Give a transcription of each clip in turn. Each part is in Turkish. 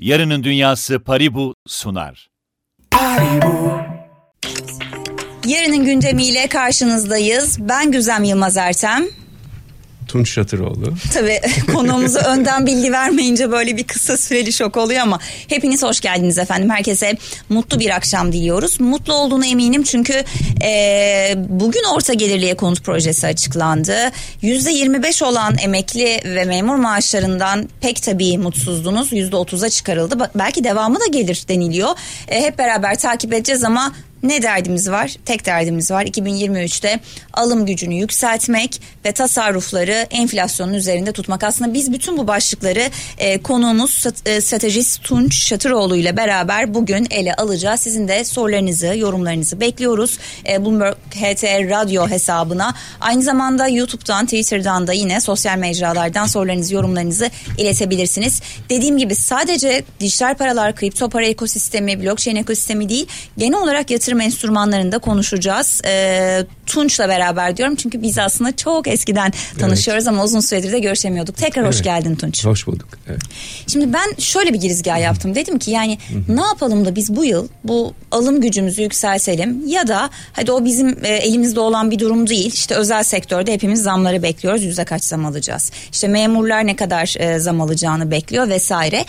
Yarının Dünyası Paribu sunar. Yarının gündemiyle karşınızdayız. Ben Güzem Yılmaz Ertem. Tunç Şatıroğlu. Tabii konuğumuza önden bilgi vermeyince böyle bir kısa süreli şok oluyor ama hepiniz hoş geldiniz efendim. Herkese mutlu bir akşam diliyoruz. Mutlu olduğunu eminim çünkü e, bugün orta gelirliye konut projesi açıklandı. %25 olan emekli ve memur maaşlarından pek tabii mutsuzdunuz. %30'a çıkarıldı. Belki devamı da gelir deniliyor. E, hep beraber takip edeceğiz ama ne derdimiz var? Tek derdimiz var. 2023'te alım gücünü yükseltmek ve tasarrufları enflasyonun üzerinde tutmak. Aslında biz bütün bu başlıkları e, konuğumuz e, stratejist Tunç Şatıroğlu ile beraber bugün ele alacağız. Sizin de sorularınızı, yorumlarınızı bekliyoruz. E, Bloomberg HT Radyo hesabına. Aynı zamanda YouTube'dan, Twitter'dan da yine sosyal mecralardan sorularınızı, yorumlarınızı iletebilirsiniz. Dediğim gibi sadece dijital paralar, kripto para ekosistemi, blockchain ekosistemi değil, genel olarak yatırım yatırım enstrümanlarında konuşacağız. E, Tunç'la beraber diyorum çünkü biz aslında çok eskiden tanışıyoruz evet. ama uzun süredir de görüşemiyorduk. Tekrar evet. hoş geldin Tunç. Hoş bulduk. Evet. Şimdi ben şöyle bir girizgah yaptım. Dedim ki yani ne yapalım da biz bu yıl bu alım gücümüzü yükseltelim ya da hadi o bizim e, elimizde olan bir durum değil. İşte özel sektörde hepimiz zamları bekliyoruz. Yüzde kaç zam alacağız? İşte memurlar ne kadar e, zam alacağını bekliyor vesaire.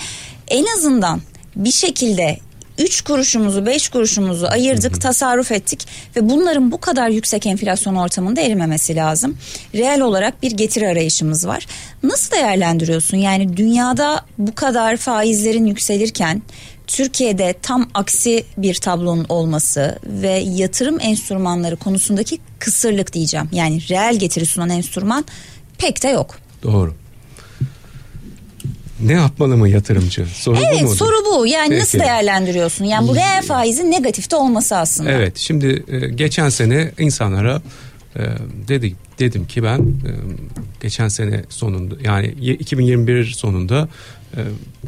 En azından bir şekilde 3 kuruşumuzu 5 kuruşumuzu ayırdık hı hı. tasarruf ettik ve bunların bu kadar yüksek enflasyon ortamında erimemesi lazım. Reel olarak bir getiri arayışımız var. Nasıl değerlendiriyorsun? Yani dünyada bu kadar faizlerin yükselirken Türkiye'de tam aksi bir tablonun olması ve yatırım enstrümanları konusundaki kısırlık diyeceğim. Yani reel getiri sunan enstrüman pek de yok. Doğru. Ne yapmalı mı yatırımcı? Soru evet, bu mu? soru bu. Yani Peki. nasıl değerlendiriyorsun? Yani bu reel faizin negatifte olması aslında. Evet. Şimdi e, geçen sene insanlara e, dedik dedim ki ben e, geçen sene sonunda yani 2021 sonunda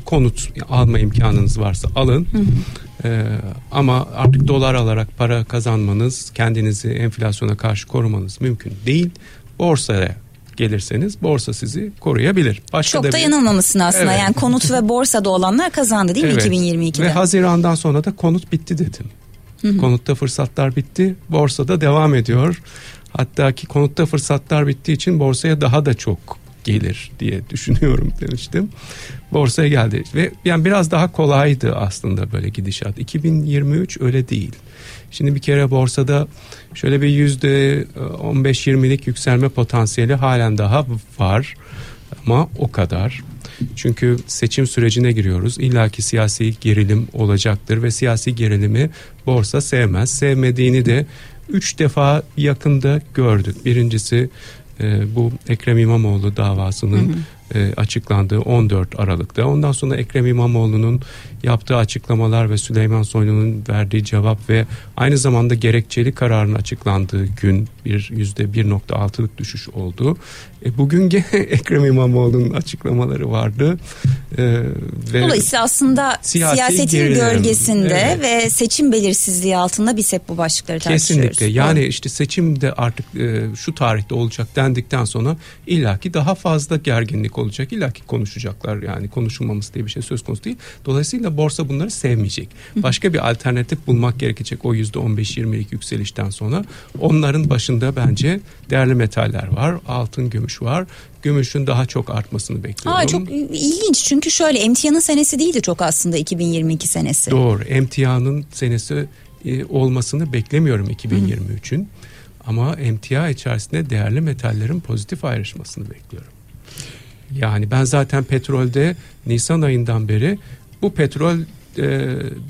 konut alma imkanınız varsa alın. Hı hı. ama artık dolar alarak para kazanmanız, kendinizi enflasyona karşı korumanız mümkün değil. Borsaya gelirseniz borsa sizi koruyabilir. Başka Çok da, da bir... yanılmamışsın aslında. Evet. Yani konut ve borsada olanlar kazandı değil mi evet. 2022'de? Ve Haziran'dan sonra da konut bitti dedim. Hı-hı. Konutta fırsatlar bitti. Borsada devam ediyor. Hatta ki konutta fırsatlar bittiği için borsaya daha da çok gelir diye düşünüyorum demiştim. Borsaya geldi ve yani biraz daha kolaydı aslında böyle gidişat. 2023 öyle değil. Şimdi bir kere borsada şöyle bir yüzde 15-20'lik yükselme potansiyeli halen daha var ama o kadar. Çünkü seçim sürecine giriyoruz. İlla ki siyasi gerilim olacaktır ve siyasi gerilimi borsa sevmez. Sevmediğini de üç defa yakında gördük. Birincisi e, bu Ekrem İmamoğlu davasının hı hı e, açıklandığı 14 Aralık'ta. Ondan sonra Ekrem İmamoğlu'nun yaptığı açıklamalar ve Süleyman Soylu'nun verdiği cevap ve aynı zamanda gerekçeli kararın açıklandığı gün bir yüzde 1.6'lık düşüş oldu. E, bugün Ekrem İmamoğlu'nun açıklamaları vardı. E, ve Dolayısıyla aslında siyasi siyasetin gerilim. gölgesinde evet. ve seçim belirsizliği altında biz hep bu başlıkları tartışıyoruz. Kesinlikle yani Doğru. işte seçimde artık e, şu tarihte olacak dendikten sonra illaki daha fazla gerginlik olacak. illaki konuşacaklar yani konuşulmaması diye bir şey söz konusu değil. Dolayısıyla borsa bunları sevmeyecek. Başka bir alternatif bulmak gerekecek o yüzde 15-20'lik yükselişten sonra. Onların başında bence değerli metaller var. Altın, gümüş var. Gümüşün daha çok artmasını bekliyorum. Aa, çok ilginç çünkü şöyle emtianın senesi değildi çok aslında 2022 senesi. Doğru emtianın senesi e, olmasını beklemiyorum 2023'ün. Ama emtia içerisinde değerli metallerin pozitif ayrışmasını bekliyorum. Yani ben zaten petrolde Nisan ayından beri bu petrol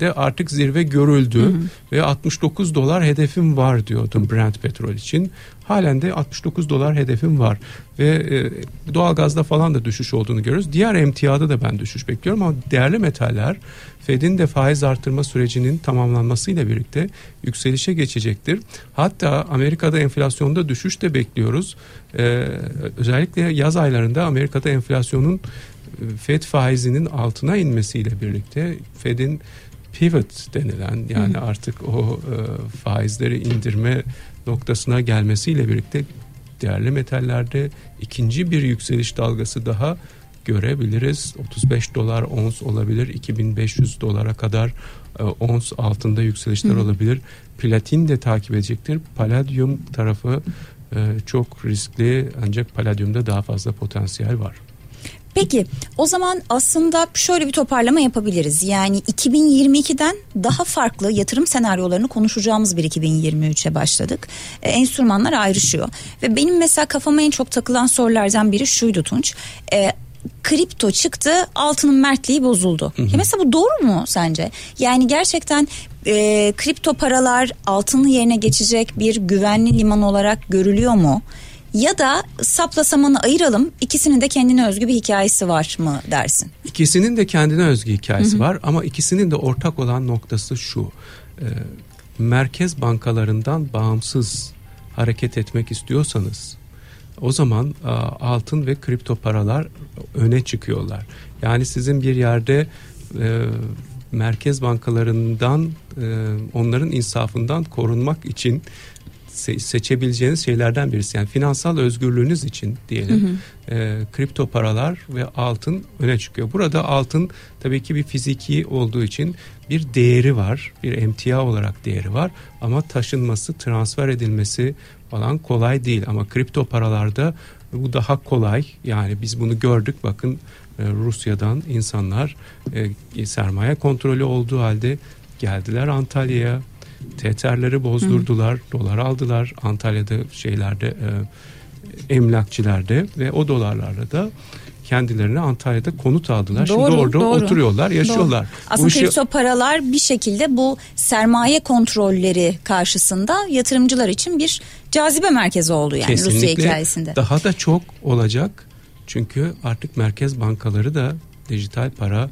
de artık zirve görüldü hı hı. ve 69 dolar hedefim var diyordum Brent petrol için. Halen de 69 dolar hedefim var ve e, doğalgazda falan da düşüş olduğunu görüyoruz. Diğer emtiyada da ben düşüş bekliyorum ama değerli metaller Fed'in de faiz artırma sürecinin tamamlanmasıyla birlikte yükselişe geçecektir. Hatta Amerika'da enflasyonda düşüş de bekliyoruz. Ee, özellikle yaz aylarında Amerika'da enflasyonun FED faizinin altına inmesiyle birlikte FED'in pivot denilen yani artık o e, faizleri indirme noktasına gelmesiyle birlikte değerli metallerde ikinci bir yükseliş dalgası daha görebiliriz. 35 dolar ons olabilir. 2500 dolara kadar e, ons altında yükselişler Hı. olabilir. Platin de takip edecektir. Palladium tarafı e, çok riskli ancak palladiumda daha fazla potansiyel var. Peki o zaman aslında şöyle bir toparlama yapabiliriz. Yani 2022'den daha farklı yatırım senaryolarını konuşacağımız bir 2023'e başladık. E, enstrümanlar ayrışıyor. Ve benim mesela kafama en çok takılan sorulardan biri şuydu Tunç. E, kripto çıktı altının mertliği bozuldu. Hı hı. Ya mesela bu doğru mu sence? Yani gerçekten e, kripto paralar altının yerine geçecek bir güvenli liman olarak görülüyor mu? Ya da sapla samanı ayıralım ikisinin de kendine özgü bir hikayesi var mı dersin? İkisinin de kendine özgü hikayesi hı hı. var ama ikisinin de ortak olan noktası şu. E, merkez bankalarından bağımsız hareket etmek istiyorsanız o zaman e, altın ve kripto paralar öne çıkıyorlar. Yani sizin bir yerde e, merkez bankalarından e, onların insafından korunmak için se- seçebileceğiniz şeylerden birisi. Yani finansal özgürlüğünüz için diyelim hı hı. E, kripto paralar ve altın öne çıkıyor. Burada altın tabii ki bir fiziki olduğu için bir değeri var. Bir emtia olarak değeri var. Ama taşınması, transfer edilmesi falan kolay değil. Ama kripto paralarda bu daha kolay. Yani biz bunu gördük. Bakın e, Rusya'dan insanlar e, sermaye kontrolü olduğu halde geldiler Antalya'ya Tetherleri bozdurdular, Hı. dolar aldılar Antalya'da şeylerde e, emlakçilerde ve o dolarlarla da kendilerine Antalya'da konut aldılar. Doğru, Şimdi orada doğru. oturuyorlar, yaşıyorlar. Doğru. Aslında işi... kripto paralar bir şekilde bu sermaye kontrolleri karşısında yatırımcılar için bir cazibe merkezi oldu yani Kesinlikle Rusya hikayesinde. Daha da çok olacak. Çünkü artık merkez bankaları da dijital para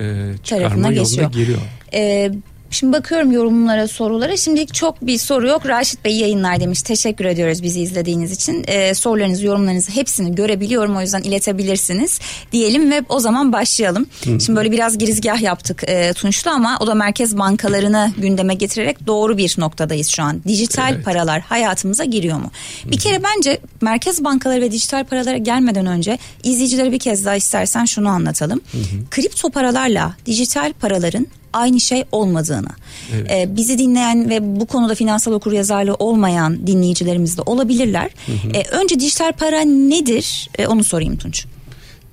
e, çıkarma yoluna giriyor. Ee, Şimdi bakıyorum yorumlara, sorulara. Şimdilik çok bir soru yok. Raşit Bey yayınlar demiş. Teşekkür ediyoruz bizi izlediğiniz için. Ee, sorularınızı, yorumlarınızı hepsini görebiliyorum. O yüzden iletebilirsiniz diyelim ve o zaman başlayalım. Hı. Şimdi böyle biraz girizgah yaptık e, Tunç'ta ama o da merkez bankalarını gündeme getirerek doğru bir noktadayız şu an. Dijital evet. paralar hayatımıza giriyor mu? Hı. Bir kere bence merkez bankaları ve dijital paralara gelmeden önce izleyicilere bir kez daha istersen şunu anlatalım. Hı hı. Kripto paralarla dijital paraların aynı şey olmadığını. Evet. E, bizi dinleyen ve bu konuda finansal okuryazarlığı olmayan dinleyicilerimiz de olabilirler. Hı hı. E, önce dijital para nedir? E, onu sorayım Tunç.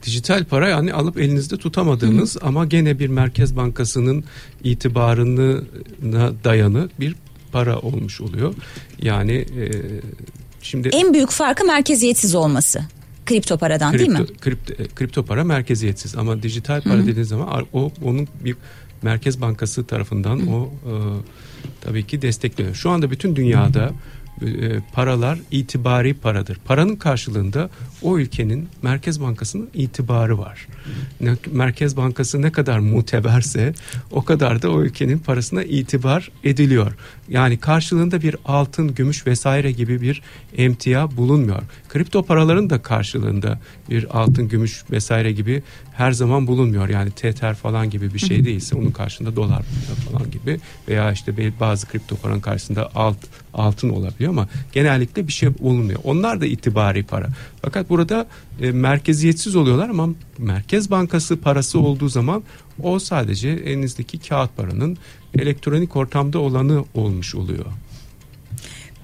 Dijital para yani alıp elinizde tutamadığınız hı hı. ama gene bir merkez bankasının itibarına dayanı bir para olmuş oluyor. Yani e, şimdi en büyük farkı merkeziyetsiz olması kripto paradan kripto, değil mi? Kripto, kripto para merkeziyetsiz ama dijital para Hı-hı. dediğiniz zaman o onun bir Merkez Bankası tarafından o e, tabii ki destekleniyor. Şu anda bütün dünyada paralar itibari paradır. Paranın karşılığında o ülkenin Merkez Bankası'nın itibarı var. Merkez Bankası ne kadar muteberse o kadar da o ülkenin parasına itibar ediliyor. Yani karşılığında bir altın, gümüş vesaire gibi bir emtia bulunmuyor. Kripto paraların da karşılığında bir altın, gümüş vesaire gibi her zaman bulunmuyor. Yani Tether falan gibi bir şey değilse onun karşında dolar falan gibi veya işte bazı kripto paranın karşısında alt altın olabiliyor ama genellikle bir şey olmuyor. Onlar da itibari para. Fakat burada e, merkeziyetsiz oluyorlar ama Merkez Bankası parası olduğu zaman o sadece elinizdeki kağıt paranın elektronik ortamda olanı olmuş oluyor.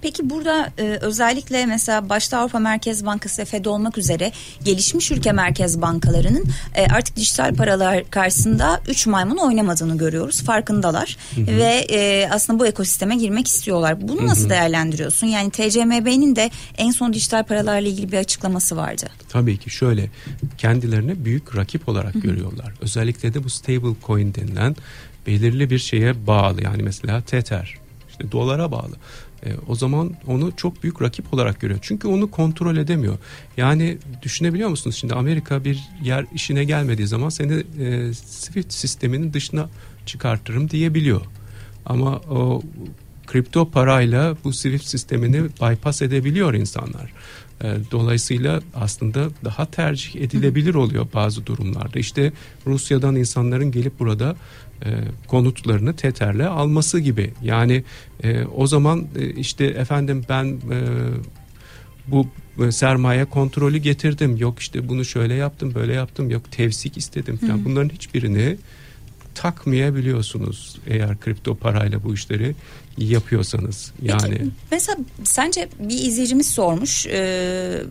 Peki burada e, özellikle mesela başta Avrupa Merkez Bankası ve Fed olmak üzere gelişmiş ülke merkez bankalarının e, artık dijital paralar karşısında üç maymun oynamadığını görüyoruz. Farkındalar hı hı. ve e, aslında bu ekosisteme girmek istiyorlar. Bunu nasıl hı hı. değerlendiriyorsun? Yani TCMB'nin de en son dijital paralarla ilgili bir açıklaması vardı. Tabii ki şöyle kendilerine büyük rakip olarak hı hı. görüyorlar. Özellikle de bu stable coin denilen belirli bir şeye bağlı yani mesela Tether işte dolara bağlı. E, o zaman onu çok büyük rakip olarak görüyor. Çünkü onu kontrol edemiyor. Yani düşünebiliyor musunuz şimdi Amerika bir yer işine gelmediği zaman seni e, SWIFT sisteminin dışına çıkartırım diyebiliyor. Ama o kripto parayla bu SWIFT sistemini bypass edebiliyor insanlar. E, dolayısıyla aslında daha tercih edilebilir oluyor bazı durumlarda. İşte Rusya'dan insanların gelip burada e, konutlarını Tether'le alması gibi. Yani e, o zaman e, işte efendim ben e, bu sermaye kontrolü getirdim. Yok işte bunu şöyle yaptım, böyle yaptım. Yok tevsik istedim falan. Bunların hiçbirini takmayabiliyorsunuz eğer kripto parayla bu işleri yapıyorsanız. Yani Peki, mesela sence bir izleyicimiz sormuş. E,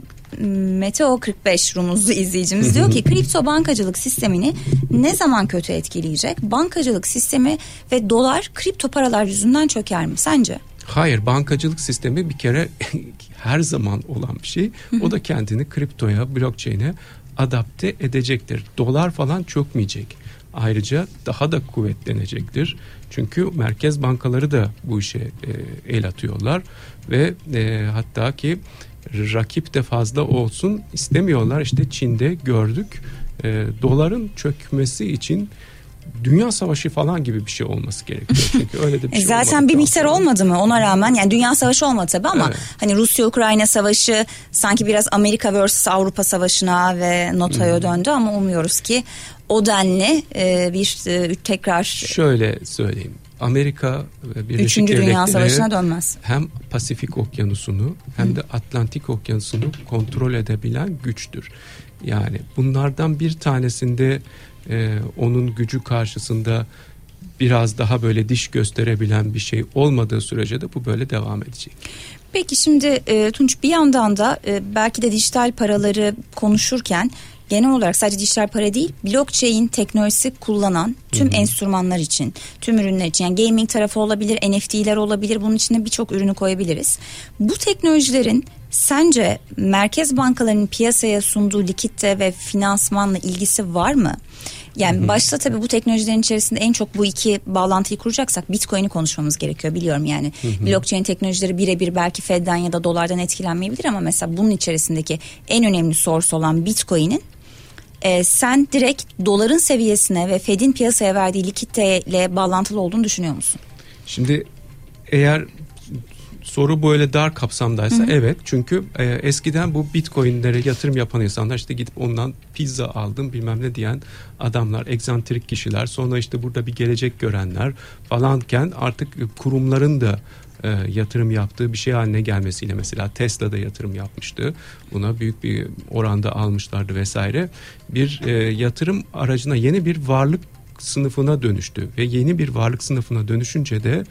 Meteo 45 Rumuzlu izleyicimiz diyor ki kripto bankacılık sistemini ne zaman kötü etkileyecek? Bankacılık sistemi ve dolar kripto paralar yüzünden çöker mi sence? Hayır bankacılık sistemi bir kere her zaman olan bir şey. O da kendini kriptoya, blockchain'e adapte edecektir. Dolar falan çökmeyecek. Ayrıca daha da kuvvetlenecektir. Çünkü merkez bankaları da bu işe e, el atıyorlar ve e, hatta ki rakip de fazla olsun istemiyorlar. İşte Çin'de gördük e, doların çökmesi için dünya savaşı falan gibi bir şey olması gerekiyor. Çünkü öyle de bir E şey zaten bir miktar sonra. olmadı mı ona rağmen yani dünya savaşı olmadı tabii ama Evet. hani Rusya Ukrayna savaşı sanki biraz Amerika vs Avrupa savaşına ve Hmm. NATO'ya döndü ama umuyoruz ki o denli e, bir e, tekrar Şöyle söyleyeyim. Amerika ve Birleşik Üçüncü Dünya Devletleri Savaşı'na dönmez. hem Pasifik Okyanusu'nu hem de Atlantik Okyanusu'nu kontrol edebilen güçtür. Yani bunlardan bir tanesinde e, onun gücü karşısında biraz daha böyle diş gösterebilen bir şey olmadığı sürece de bu böyle devam edecek. Peki şimdi e, Tunç bir yandan da e, belki de dijital paraları konuşurken genel olarak sadece dijital para değil blockchain teknolojisi kullanan tüm enstrümanlar için tüm ürünler için yani gaming tarafı olabilir NFT'ler olabilir bunun içine birçok ürünü koyabiliriz. Bu teknolojilerin sence merkez bankalarının piyasaya sunduğu likitte ve finansmanla ilgisi var mı? Yani başta tabii bu teknolojilerin içerisinde en çok bu iki bağlantıyı kuracaksak Bitcoin'i konuşmamız gerekiyor biliyorum yani. Blockchain teknolojileri birebir belki Fed'den ya da dolardan etkilenmeyebilir ama mesela bunun içerisindeki en önemli source olan Bitcoin'in e, sen direkt doların seviyesine ve Fed'in piyasaya verdiği likiteyle bağlantılı olduğunu düşünüyor musun? Şimdi eğer soru böyle dar kapsamdaysa evet çünkü e, eskiden bu bitcoinlere yatırım yapan insanlar işte gidip ondan pizza aldım bilmem ne diyen adamlar egzantrik kişiler sonra işte burada bir gelecek görenler falanken artık kurumların da e, yatırım yaptığı bir şey haline gelmesiyle mesela Tesla'da yatırım yapmıştı. Buna büyük bir oranda almışlardı vesaire. Bir e, yatırım aracına yeni bir varlık sınıfına dönüştü ve yeni bir varlık sınıfına dönüşünce de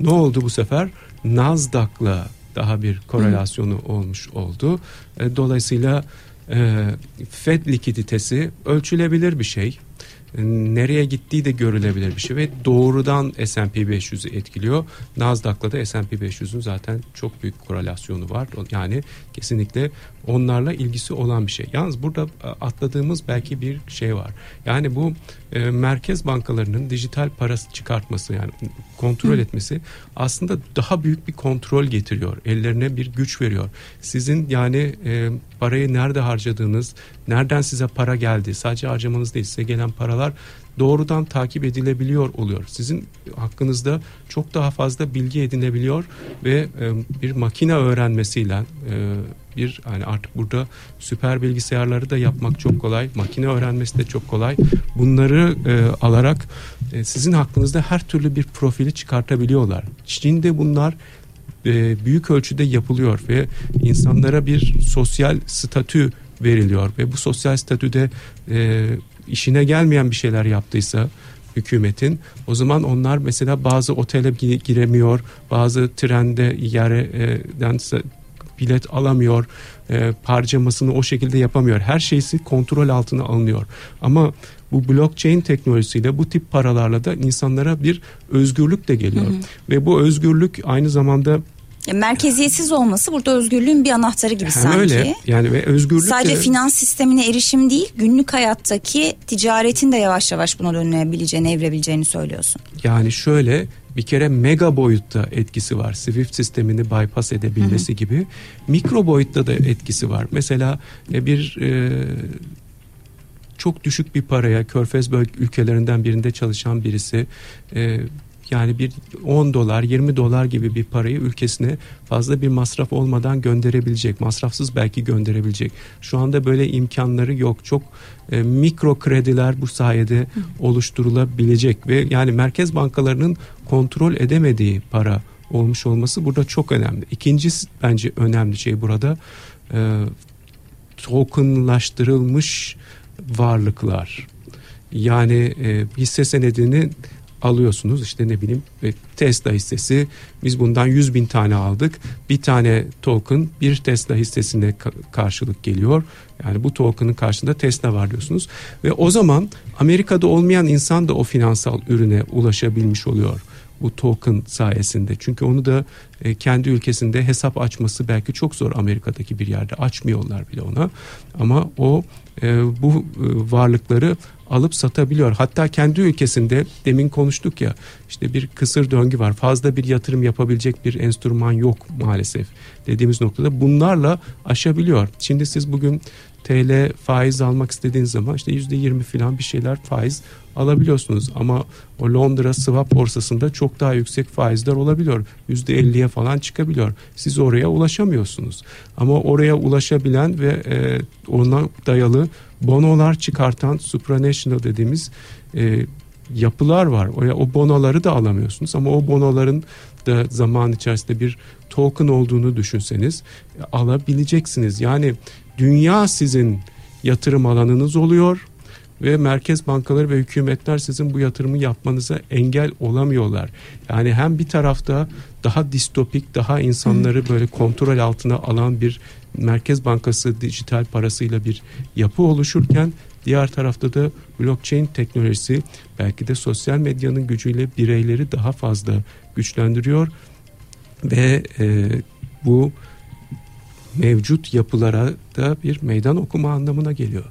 ne oldu bu sefer? Nasdaq'la daha bir korelasyonu olmuş oldu. E, dolayısıyla e, Fed likiditesi ölçülebilir bir şey. Nereye gittiği de görülebilir bir şey ve doğrudan S&P 500'ü etkiliyor. Nasdaq'la da S&P 500'ün zaten çok büyük korelasyonu var. Yani kesinlikle onlarla ilgisi olan bir şey. Yalnız burada atladığımız belki bir şey var. Yani bu e, merkez bankalarının dijital parası çıkartması yani kontrol etmesi aslında daha büyük bir kontrol getiriyor. Ellerine bir güç veriyor. Sizin yani e, parayı nerede harcadığınız, nereden size para geldi, sadece harcamanız değil size gelen paralar doğrudan takip edilebiliyor oluyor. Sizin hakkınızda çok daha fazla bilgi edinebiliyor ve e, bir makine öğrenmesiyle e, bir hani artık burada süper bilgisayarları da yapmak çok kolay, makine öğrenmesi de çok kolay. Bunları e, alarak e, sizin hakkınızda her türlü bir profili çıkartabiliyorlar. Çin'de bunlar e, büyük ölçüde yapılıyor ve insanlara bir sosyal statü veriliyor ve bu sosyal statüde e, işine gelmeyen bir şeyler yaptıysa hükümetin o zaman onlar mesela bazı otele gi- giremiyor bazı trende yerden bilet alamıyor e, harcamasını o şekilde yapamıyor. Her şeysi kontrol altına alınıyor. Ama bu blockchain teknolojisiyle bu tip paralarla da insanlara bir özgürlük de geliyor. Ve bu özgürlük aynı zamanda merkeziyetsiz olması burada özgürlüğün bir anahtarı gibi hem sanki. öyle. Yani ve özgürlük Sadece de, finans sistemine erişim değil, günlük hayattaki ticaretin de yavaş yavaş buna dönülebileceğini, evrebileceğini söylüyorsun. Yani şöyle bir kere mega boyutta etkisi var. Swift sistemini bypass edebilmesi gibi. Mikro boyutta da etkisi var. Mesela e, bir e, çok düşük bir paraya Körfez bölge ülkelerinden birinde çalışan birisi e, yani bir 10 dolar 20 dolar gibi bir parayı ülkesine fazla bir masraf olmadan gönderebilecek. Masrafsız belki gönderebilecek. Şu anda böyle imkanları yok. Çok e, mikro krediler bu sayede oluşturulabilecek ve yani merkez bankalarının kontrol edemediği para olmuş olması burada çok önemli. İkinci bence önemli şey burada e, tokenlaştırılmış varlıklar. Yani e, hisse senedini alıyorsunuz. İşte ne bileyim e, Tesla hissesi. Biz bundan 100 bin tane aldık. Bir tane token bir Tesla hissesine ka- karşılık geliyor. Yani bu token'ın karşında Tesla var diyorsunuz. Ve o zaman Amerika'da olmayan insan da o finansal ürüne ulaşabilmiş oluyor bu token sayesinde. Çünkü onu da e, kendi ülkesinde hesap açması belki çok zor Amerika'daki bir yerde açmıyorlar bile ona. Ama o e, bu e, varlıkları alıp satabiliyor. Hatta kendi ülkesinde demin konuştuk ya işte bir kısır döngü var. Fazla bir yatırım yapabilecek bir enstrüman yok maalesef dediğimiz noktada bunlarla aşabiliyor. Şimdi siz bugün TL faiz almak istediğiniz zaman işte yüzde yirmi falan bir şeyler faiz alabiliyorsunuz. Ama o Londra swap borsasında çok daha yüksek faizler olabiliyor. Yüzde elliye falan çıkabiliyor. Siz oraya ulaşamıyorsunuz. Ama oraya ulaşabilen ve e, ona dayalı bonolar çıkartan supranational dediğimiz e, yapılar var. O, o bonoları da alamıyorsunuz ama o bonoların da zaman içerisinde bir token olduğunu düşünseniz alabileceksiniz. Yani dünya sizin yatırım alanınız oluyor ve merkez bankaları ve hükümetler sizin bu yatırımı yapmanıza engel olamıyorlar. Yani hem bir tarafta daha distopik, daha insanları böyle kontrol altına alan bir Merkez Bankası dijital parasıyla bir yapı oluşurken diğer tarafta da blockchain teknolojisi belki de sosyal medyanın gücüyle bireyleri daha fazla güçlendiriyor ve e, bu mevcut yapılara da bir meydan okuma anlamına geliyor.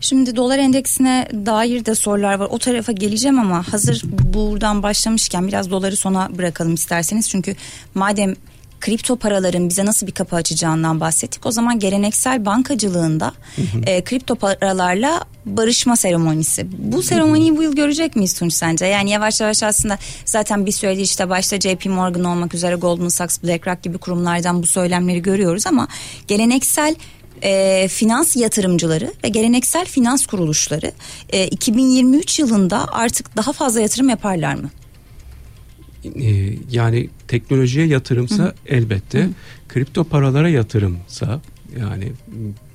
Şimdi dolar endeksine dair de sorular var. O tarafa geleceğim ama hazır buradan başlamışken biraz doları sona bırakalım isterseniz. Çünkü madem kripto paraların bize nasıl bir kapı açacağından bahsettik. O zaman geleneksel bankacılığında hı hı. E, kripto paralarla barışma seremonisi. Bu seremoniyi bu yıl görecek miyiz Tunç sence? Yani yavaş yavaş aslında zaten bir süredir işte başta JP Morgan olmak üzere Goldman Sachs, BlackRock gibi kurumlardan bu söylemleri görüyoruz ama geleneksel e, finans yatırımcıları ve geleneksel finans kuruluşları e, 2023 yılında artık daha fazla yatırım yaparlar mı? E, yani teknolojiye yatırımsa Hı. elbette Hı. kripto paralara yatırımsa yani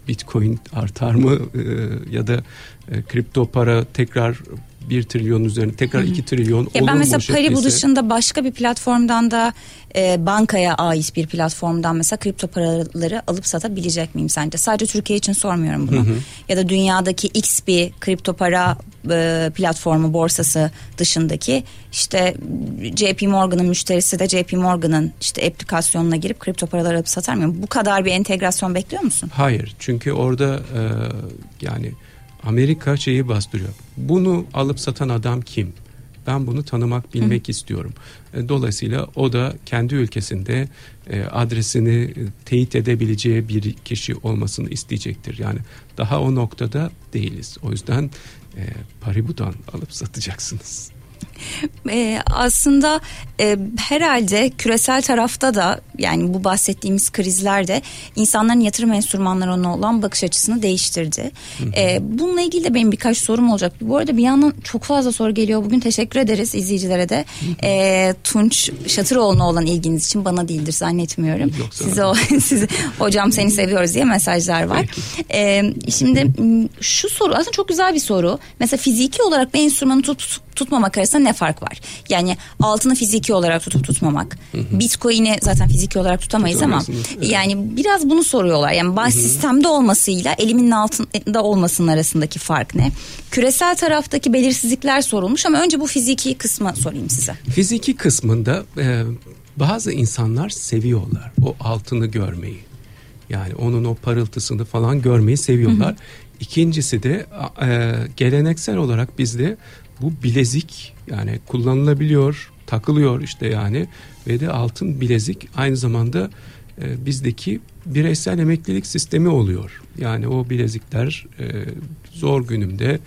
bitcoin artar mı e, ya da e, kripto para tekrar 1 trilyon üzerine tekrar 2 trilyon ya olur ben mesela Paribu dışında başka bir platformdan da e, bankaya ait bir platformdan mesela kripto paraları alıp satabilecek miyim sence? Sadece Türkiye için sormuyorum bunu. Hı hı. Ya da dünyadaki X bir kripto para e, platformu borsası dışındaki işte JP Morgan'ın müşterisi de JP Morgan'ın işte aplikasyonuna girip kripto paraları alıp satar mıyım? Bu kadar bir entegrasyon bekliyor musun? Hayır. Çünkü orada e, yani Amerika şeyi bastırıyor. Bunu alıp satan adam kim? Ben bunu tanımak, bilmek Hı. istiyorum. E, dolayısıyla o da kendi ülkesinde e, adresini e, teyit edebileceği bir kişi olmasını isteyecektir. Yani daha o noktada değiliz. O yüzden Paribu'dan alıp satacaksınız. E, aslında e, herhalde küresel tarafta da yani bu bahsettiğimiz krizlerde insanların yatırım enstrümanlarına olan bakış açısını değiştirdi. E, bununla ilgili de benim birkaç sorum olacak. Bu arada bir yandan çok fazla soru geliyor. Bugün teşekkür ederiz izleyicilere de. E, Tunç Şatıroğlu'na olan ilginiz için bana değildir zannetmiyorum. Yoksa size o, size, hocam seni seviyoruz diye mesajlar var. E, şimdi şu soru aslında çok güzel bir soru. Mesela fiziki olarak bir enstrümanı tut, tutmamak arasında ne fark var? Yani altını fiziki olarak tutup tutmamak. Bitcoin'i zaten fiziki olarak tutamayız ama evet. yani biraz bunu soruyorlar. Yani baş sistemde olmasıyla elimin altında olmasının arasındaki fark ne? Küresel taraftaki belirsizlikler sorulmuş ama önce bu fiziki kısmı sorayım size. Fiziki kısmında e, bazı insanlar seviyorlar o altını görmeyi. Yani onun o parıltısını falan görmeyi seviyorlar. Hı hı. İkincisi de e, geleneksel olarak bizde bu bilezik yani kullanılabiliyor, takılıyor işte yani ve de altın bilezik aynı zamanda e, bizdeki bireysel emeklilik sistemi oluyor. Yani o bilezikler e, zor günümde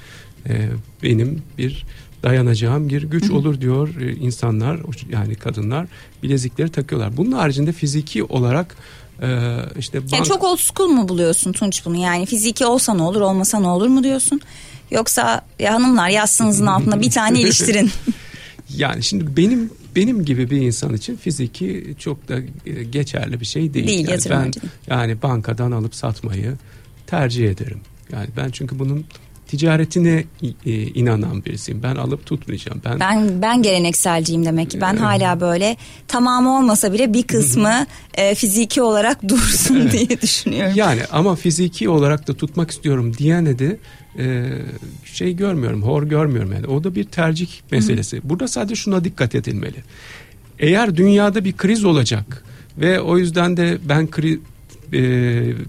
e, benim bir dayanacağım bir güç olur diyor e, insanlar yani kadınlar bilezikleri takıyorlar. Bunun haricinde fiziki olarak e, işte bank... yani çok old school mu buluyorsun Tunç bunu yani fiziki olsa ne olur olmasa ne olur mu diyorsun? Yoksa ya hanımlar yastığınızın altına bir tane iliştirin. yani şimdi benim benim gibi bir insan için fiziki çok da e, geçerli bir şey değil. Değil, yani ben yani bankadan alıp satmayı tercih ederim. Yani ben çünkü bunun ticaretine e, inanan birisiyim. Ben alıp tutmayacağım. Ben, Ben ben gelenekselciyim demek ki. Ben hala böyle tamamı olmasa bile bir kısmı e, fiziki olarak dursun diye düşünüyorum. yani ama fiziki olarak da tutmak istiyorum diyene de e, şey görmüyorum, hor görmüyorum yani. O da bir tercih meselesi. Burada sadece şuna dikkat edilmeli. Eğer dünyada bir kriz olacak ve o yüzden de ben kri, e,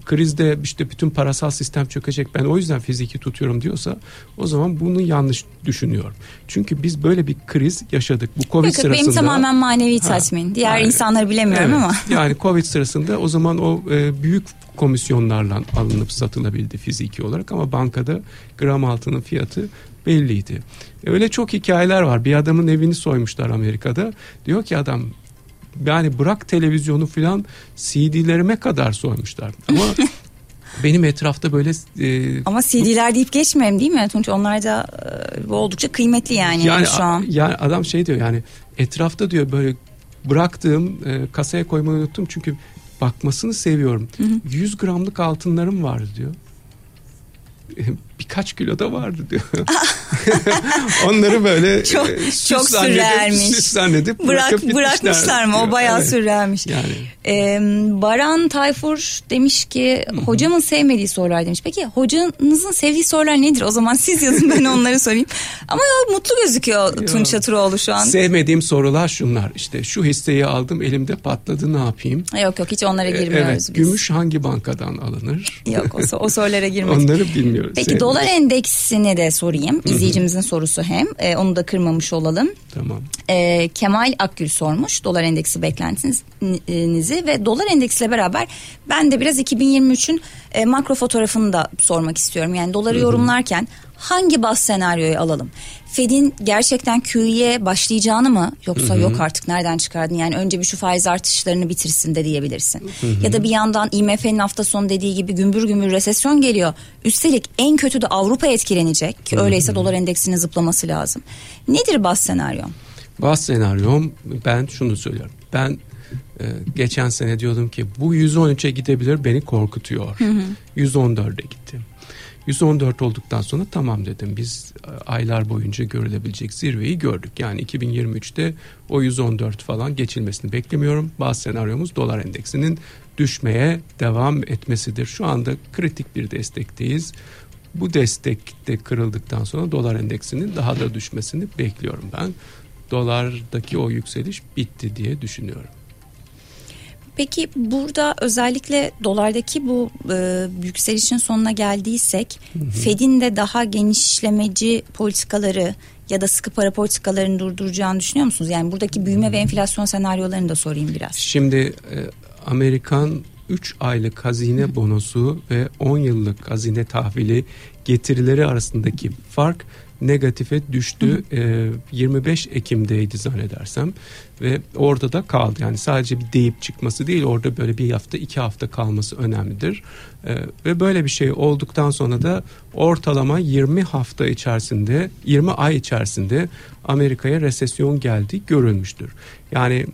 krizde işte bütün parasal sistem çökecek ben o yüzden fiziki tutuyorum diyorsa o zaman bunu yanlış düşünüyor. Çünkü biz böyle bir kriz yaşadık. Bu Covid Yok, sırasında. benim tamamen manevi Ha, tatmin. Diğer yani- insanları bilemiyorum Evet, ama. yani Covid sırasında o zaman o e, büyük komisyonlarla alınıp satılabildi fiziki olarak ama bankada gram altının fiyatı belliydi. Öyle çok hikayeler var. Bir adamın evini soymuşlar Amerika'da. Diyor ki adam yani bırak televizyonu filan CD'lerime kadar soymuşlar. Ama benim etrafta böyle e, Ama CD'ler deyip geçmeyelim değil mi Tunç? Onlar da e, oldukça kıymetli yani, yani şu an. yani adam şey diyor yani etrafta diyor böyle bıraktığım e, kasaya koymayı unuttum çünkü bakmasını seviyorum. 100 gramlık altınlarım vardı diyor. Birkaç kilo da vardı diyor. Onları böyle Çok- e, süs çok zannedip- sürrealmiş. süs zannedip Bırak, bırakıp bırakmışlar mı? O diyor. bayağı Evet. sürrealmiş. Yani Ee, Baran Tayfur demiş ki hocamın sevmediği sorular demiş. Peki hocanızın sevdiği sorular nedir? O zaman siz yazın ben onları sorayım. Ama ya, mutlu gözüküyor Tunç Çatıroğlu şu an. sevmediğim sorular şunlar. İşte şu hisseyi aldım elimde patladı ne yapayım? Yok yok hiç onlara E, girmiyoruz evet, biz. gümüş hangi bankadan alınır? Yok o, o sorulara girmedik. Onları bilmiyoruz. Peki. Dolar endeksini de sorayım. İzleyicimizin sorusu hem. Ee, onu da kırmamış olalım. Tamam. Ee, Kemal Akgül sormuş dolar endeksi beklentinizi ve dolar endeksiyle beraber ben de biraz 2023'ün e, makro fotoğrafını da sormak istiyorum. Yani doları yorumlarken hangi baz senaryoyu alalım? Fed'in gerçekten QE'ye başlayacağını mı yoksa yok artık nereden çıkardın? Yani önce bir şu faiz artışlarını bitirsin de diyebilirsin. Ya da bir yandan IMF'nin hafta sonu dediği gibi gümbür gümbür resesyon geliyor. Üstelik en kötü de Avrupa etkilenecek ki öyleyse dolar endeksinin zıplaması lazım. Nedir baz senaryo? Baz senaryom ben şunu söylüyorum. Ben e, geçen sene diyordum ki bu 113'e gidebilir beni korkutuyor. 114'e gitti. 114 olduktan sonra tamam dedim biz e, aylar boyunca görülebilecek zirveyi gördük. Yani 2023'te o 114 falan geçilmesini beklemiyorum. Bazı senaryomuz dolar endeksinin düşmeye devam etmesidir. Şu anda kritik bir destekteyiz. Bu destek de kırıldıktan sonra dolar endeksinin daha da düşmesini bekliyorum ben. Dolardaki o yükseliş bitti diye düşünüyorum. Peki burada özellikle dolardaki bu e, yükselişin sonuna geldiysek Fed'in de daha genişlemeci politikaları ya da sıkı para politikalarını durduracağını düşünüyor musunuz? Yani buradaki büyüme ve enflasyon senaryolarını da sorayım biraz. Şimdi e, Amerikan 3 aylık hazine bonosu ve 10 yıllık hazine tahvili getirileri arasındaki fark negatife düştü. E, 25 Ekim'deydi zannedersem ve orada da kaldı. Yani sadece bir deyip çıkması değil orada böyle bir hafta iki hafta kalması önemlidir. E, ve böyle bir şey olduktan sonra da ortalama 20 hafta içerisinde 20 ay içerisinde Amerika'ya resesyon geldi görülmüştür. Yani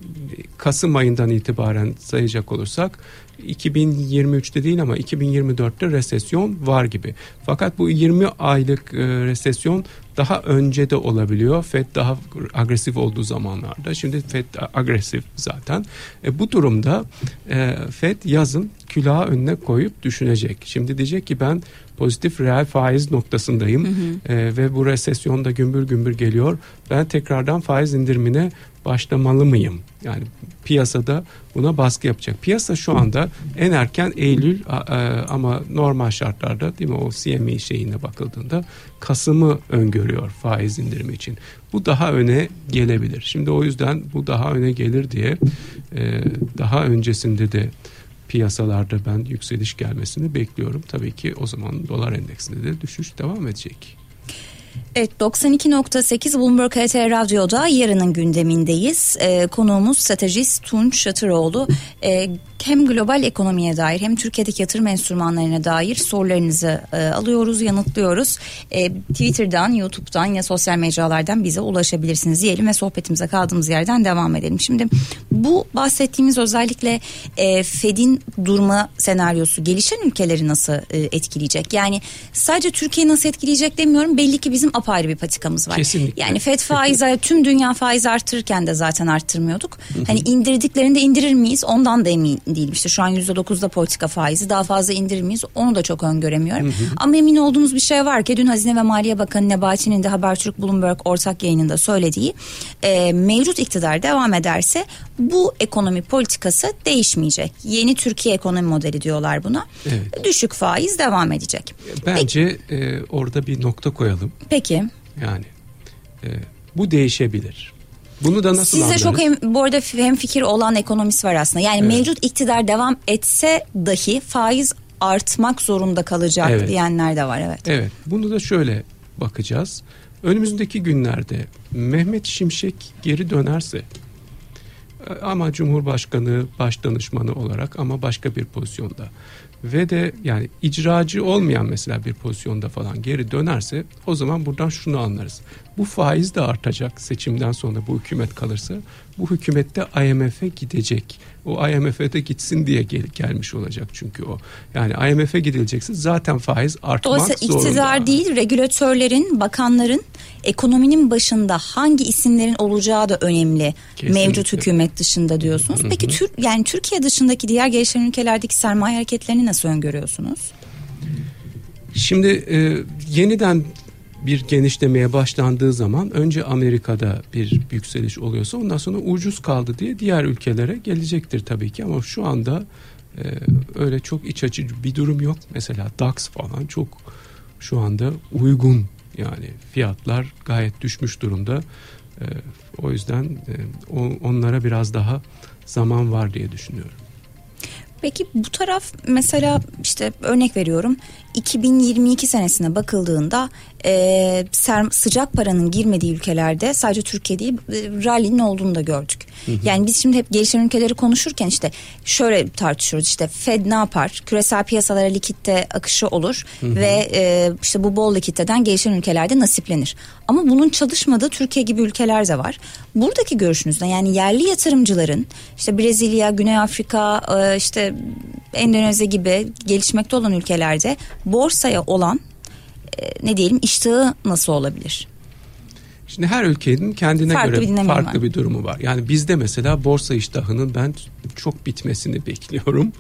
Kasım ayından itibaren sayacak olursak 2023'te değil ama 2024'te resesyon var gibi. Fakat bu 20 aylık e, resesyon daha önce de olabiliyor. Fed daha agresif olduğu zamanlarda. Şimdi Fed agresif zaten. E, bu durumda e, Fed yazın külahı önüne koyup düşünecek. Şimdi diyecek ki ben pozitif reel faiz noktasındayım E, ve bu resesyon da gümbür gümbür geliyor. Ben tekrardan faiz indirimine başlamalı mıyım? Yani piyasada buna baskı yapacak. Piyasa şu anda en erken Eylül a- ama normal şartlarda değil mi o CME şeyine bakıldığında Kasım'ı öngörüyor faiz indirimi için. Bu daha öne gelebilir. Şimdi o yüzden bu daha öne gelir diye e, daha öncesinde de piyasalarda ben yükseliş gelmesini bekliyorum. Tabii ki o zaman dolar endeksinde de düşüş devam edecek. Evet 92.8 Bloomberg HT Radyo'da yarının gündemindeyiz. Ee, konuğumuz stratejist Tunç Şatıroğlu. Ee, hem global ekonomiye dair hem Türkiye'deki yatırım enstrümanlarına dair sorularınızı e, alıyoruz, yanıtlıyoruz. E, Twitter'dan, YouTube'dan ya sosyal mecralardan bize ulaşabilirsiniz diyelim ve sohbetimize kaldığımız yerden devam edelim. Şimdi bu bahsettiğimiz özellikle e, Fed'in durma senaryosu gelişen ülkeleri nasıl e, etkileyecek? Yani sadece Türkiye nasıl etkileyecek demiyorum. Belli ki bizim apayrı bir patikamız var. Kesinlikle. Yani FED faizi tüm dünya faiz arttırırken de zaten arttırmıyorduk. Hani indirdiklerinde indirir miyiz? Ondan da emin değilim. İşte şu an %9'da politika faizi daha fazla indirir miyiz? Onu da çok öngöremiyorum. Ama emin olduğumuz bir şey var ki dün Hazine ve Maliye Bakanı Nebati'nin de Habertürk Bloomberg ortak yayınında söylediği e, mevcut iktidar devam ederse bu ekonomi politikası değişmeyecek. Yeni Türkiye ekonomi modeli diyorlar buna. Evet. Düşük faiz devam edecek. Bence e, orada bir nokta koyalım. Peki. Yani e, bu değişebilir. Bunu da nasıl Sizde anlarız? çok hem, bu arada hem fikir olan ekonomist var aslında. Yani Evet. mevcut iktidar devam etse dahi faiz artmak zorunda kalacak Evet. diyenler de var evet. Evet, bunu da şöyle bakacağız. Önümüzdeki günlerde Mehmet Şimşek geri dönerse ama Cumhurbaşkanı baş danışmanı olarak ama başka bir pozisyonda ve de yani icracı olmayan mesela bir pozisyonda falan geri dönerse o zaman buradan şunu anlarız. Bu faiz de artacak seçimden sonra bu hükümet kalırsa bu hükümette IMF'e gidecek. O IMF'e de gitsin diye gel- gelmiş olacak çünkü o. Yani IMF'e gidilecekse zaten faiz artmak Dolayısıyla zorunda. iktidar değil regülatörlerin, bakanların ekonominin başında hangi isimlerin olacağı da önemli. Kesinlikle. Mevcut hükümet dışında diyorsunuz. Peki Tür yani Türkiye dışındaki diğer gelişen ülkelerdeki sermaye hareketlerini nasıl öngörüyorsunuz? Şimdi e, yeniden bir genişlemeye başlandığı zaman önce Amerika'da bir yükseliş oluyorsa ondan sonra ucuz kaldı diye diğer ülkelere gelecektir tabii ki ama şu anda e, öyle çok iç açıcı bir durum yok. Mesela DAX falan çok şu anda uygun yani fiyatlar gayet düşmüş durumda. E, o yüzden e, onlara biraz daha zaman var diye düşünüyorum. Peki bu taraf mesela işte örnek veriyorum 2022 senesine bakıldığında e, ser- sıcak paranın girmediği ülkelerde sadece Türkiye değil e, rally'nin olduğunu da gördük. Yani biz şimdi hep gelişen ülkeleri konuşurken işte şöyle tartışıyoruz işte Fed ne yapar? Küresel piyasalara likitte akışı olur ve e, işte bu bol likiditeden gelişen ülkelerde nasiplenir. Ama bunun çalışmadığı Türkiye gibi ülkeler de var. Buradaki görüşünüzde yani yerli yatırımcıların işte Brezilya, Güney Afrika, e, işte Endonezya gibi gelişmekte olan ülkelerde borsaya olan e, ne diyelim iştahı nasıl olabilir? Şimdi her ülkenin kendine Farklı bir göre dinamiği farklı var. bir durumu var. Yani bizde mesela borsa iştahının ben çok bitmesini bekliyorum.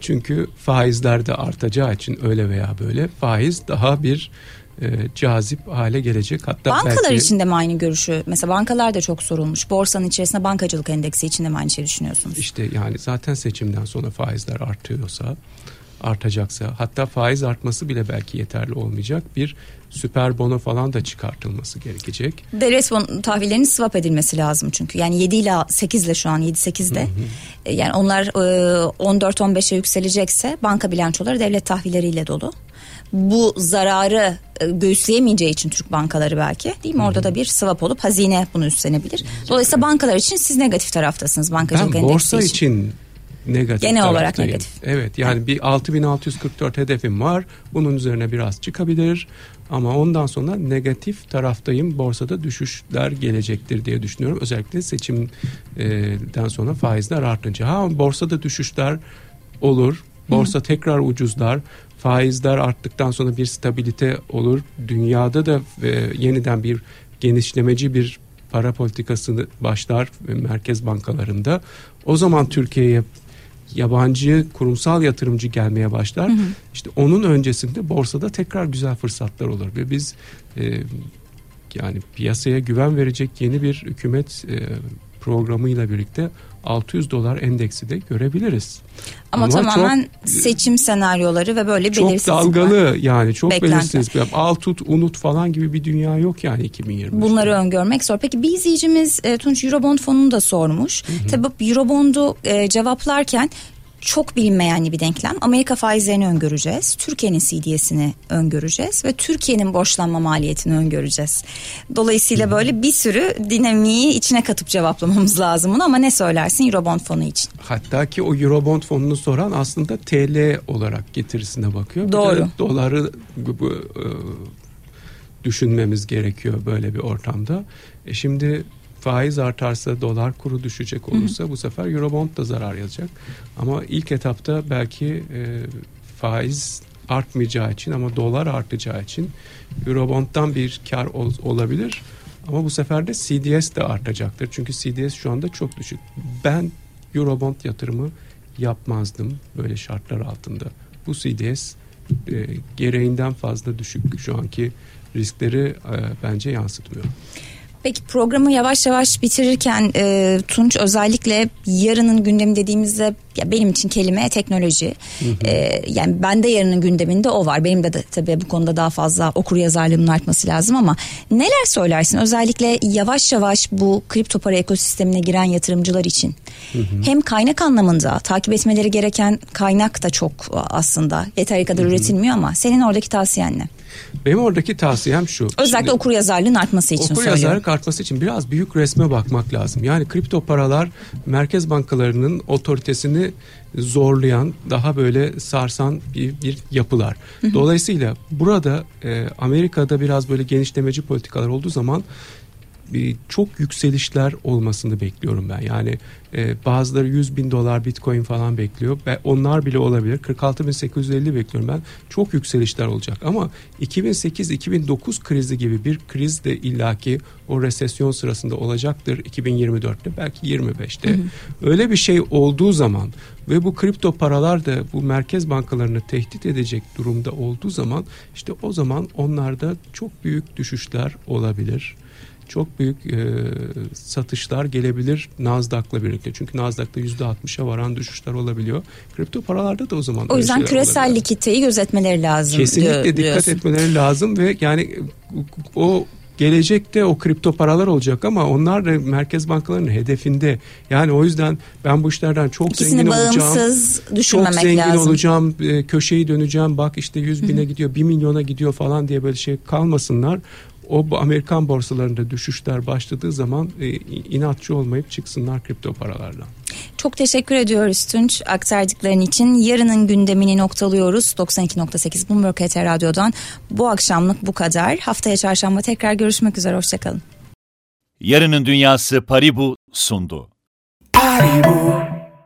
Çünkü faizler de artacağı için öyle veya böyle faiz daha bir e, cazip hale gelecek. Hatta Bankalar belki, için de mi aynı görüşü? Mesela bankalar da çok sorulmuş. Borsanın içerisinde bankacılık endeksi için de mi aynı şeyi düşünüyorsunuz? işte yani zaten seçimden sonra faizler artıyorsa artacaksa hatta faiz artması bile belki yeterli olmayacak bir süper bono falan da çıkartılması gerekecek. Devlet bon- tahvillerinin swap edilmesi lazım çünkü. Yani 7 ile 8 ile şu an 7-8'de. E, Yani onlar e, 14-15'e yükselecekse banka bilançoları devlet tahvilleriyle dolu. Bu zararı e, göğüsleyemeyeceği için Türk bankaları belki değil mi? Orada da bir swap olup hazine bunu üstlenebilir. Dolayısıyla bankalar için siz negatif taraftasınız bankacılık Ben endeksi borsa için. için negatif Genel olarak negatif. Evet yani bir 6644 hedefim var. Bunun üzerine biraz çıkabilir. Ama ondan sonra negatif taraftayım. Borsada düşüşler gelecektir diye düşünüyorum. Özellikle seçimden sonra faizler artınca. Ha borsada düşüşler olur. Borsa tekrar ucuzlar. Faizler arttıktan sonra bir stabilite olur. Dünyada da e, yeniden bir genişlemeci bir para politikasını başlar e, merkez bankalarında. O zaman Türkiye'ye yabancı kurumsal yatırımcı gelmeye başlar. İşte onun öncesinde borsada tekrar güzel fırsatlar olur ve biz e, yani piyasaya güven verecek yeni bir hükümet e, programıyla birlikte 600 dolar endeksi de görebiliriz. Ama, Ama tamamen çok- seçim senaryoları ve böyle Çok belirsizlik var. dalgalı yani çok Beklenti. belirsiz. Al tut unut falan gibi bir dünya yok yani 2020. Bunları öngörmek zor. Peki bir izleyicimiz e, Tunç Eurobond fonunu da sormuş. Tabii Eurobond'u e, cevaplarken çok bilinmeyen bir denklem. Amerika faizlerini öngöreceğiz. Türkiye'nin CDS'ini öngöreceğiz ve Türkiye'nin borçlanma maliyetini öngöreceğiz. Dolayısıyla böyle bir sürü dinamiği içine katıp cevaplamamız lazım bunu ama ne söylersin Eurobond fonu için? Hatta ki o Eurobond fonunu soran aslında TL olarak getirisine bakıyor. Doğru. doları bu, bu, e, düşünmemiz gerekiyor böyle bir ortamda. E şimdi faiz artarsa dolar kuru düşecek olursa hı hı. bu sefer Eurobond da zarar yazacak. Ama ilk etapta belki e, faiz artmayacağı için ama dolar artacağı için Eurobond'dan bir kar ol, olabilir. Ama bu sefer de CDS de artacaktır. Çünkü CDS şu anda çok düşük. Ben Eurobond yatırımı yapmazdım böyle şartlar altında. Bu CDS e, gereğinden fazla düşük şu anki riskleri e, bence yansıtmıyor. Peki programı yavaş yavaş bitirirken e, Tunç özellikle yarının gündemi dediğimizde ya benim için kelime teknoloji. Hı hı. E, yani bende yarının gündeminde o var. Benim de, de tabii bu konuda daha fazla okur yazarlığımın artması lazım ama neler söylersin? Özellikle yavaş yavaş bu kripto para ekosistemine giren yatırımcılar için. Hı hı. Hem kaynak anlamında takip etmeleri gereken kaynak da çok aslında yeteri kadar hı hı. üretilmiyor ama senin oradaki tavsiyen ne? Benim oradaki tavsiyem şu. Özellikle Şimdi, okur yazarlığın artması için okur söylüyorum. Okur yazarlık artması için biraz büyük resme bakmak lazım. Yani kripto paralar merkez bankalarının otoritesini zorlayan, daha böyle sarsan bir, bir yapılar. Dolayısıyla burada e, Amerika'da biraz böyle genişlemeci politikalar olduğu zaman çok yükselişler olmasını bekliyorum ben. Yani e, bazıları 100 bin dolar bitcoin falan bekliyor. ve onlar bile olabilir. 46.850 bekliyorum ben. Çok yükselişler olacak ama 2008-2009 krizi gibi bir kriz de illaki o resesyon sırasında olacaktır 2024'te belki 25'te. Hı hı. Öyle bir şey olduğu zaman ve bu kripto paralar da bu merkez bankalarını tehdit edecek durumda olduğu zaman işte o zaman onlarda çok büyük düşüşler olabilir çok büyük e, satışlar gelebilir Nasdaq'la birlikte. Çünkü Nasdaq'ta %60'a varan düşüşler olabiliyor. Kripto paralarda da o zaman O yüzden küresel likiditeyi gözetmeleri lazım. Kesinlikle diyor, dikkat diyorsun. etmeleri lazım ve yani o gelecekte o kripto paralar olacak ama onlar da merkez bankalarının hedefinde. Yani o yüzden ben bu işlerden çok İkisini zengin bağımsız olacağım. Çok zengin lazım. olacağım. E, köşeyi döneceğim. Bak işte 100 bine gidiyor, 1 milyona gidiyor falan diye böyle şey kalmasınlar o bu Amerikan borsalarında düşüşler başladığı zaman e, inatçı olmayıp çıksınlar kripto paralarla. Çok teşekkür ediyoruz Tunç aktardıkların için. Yarının gündemini noktalıyoruz. 92.8 Bloomberg HT Radyo'dan bu akşamlık bu kadar. Haftaya çarşamba tekrar görüşmek üzere. Hoşçakalın. Yarının Dünyası Paribu sundu. Paribu.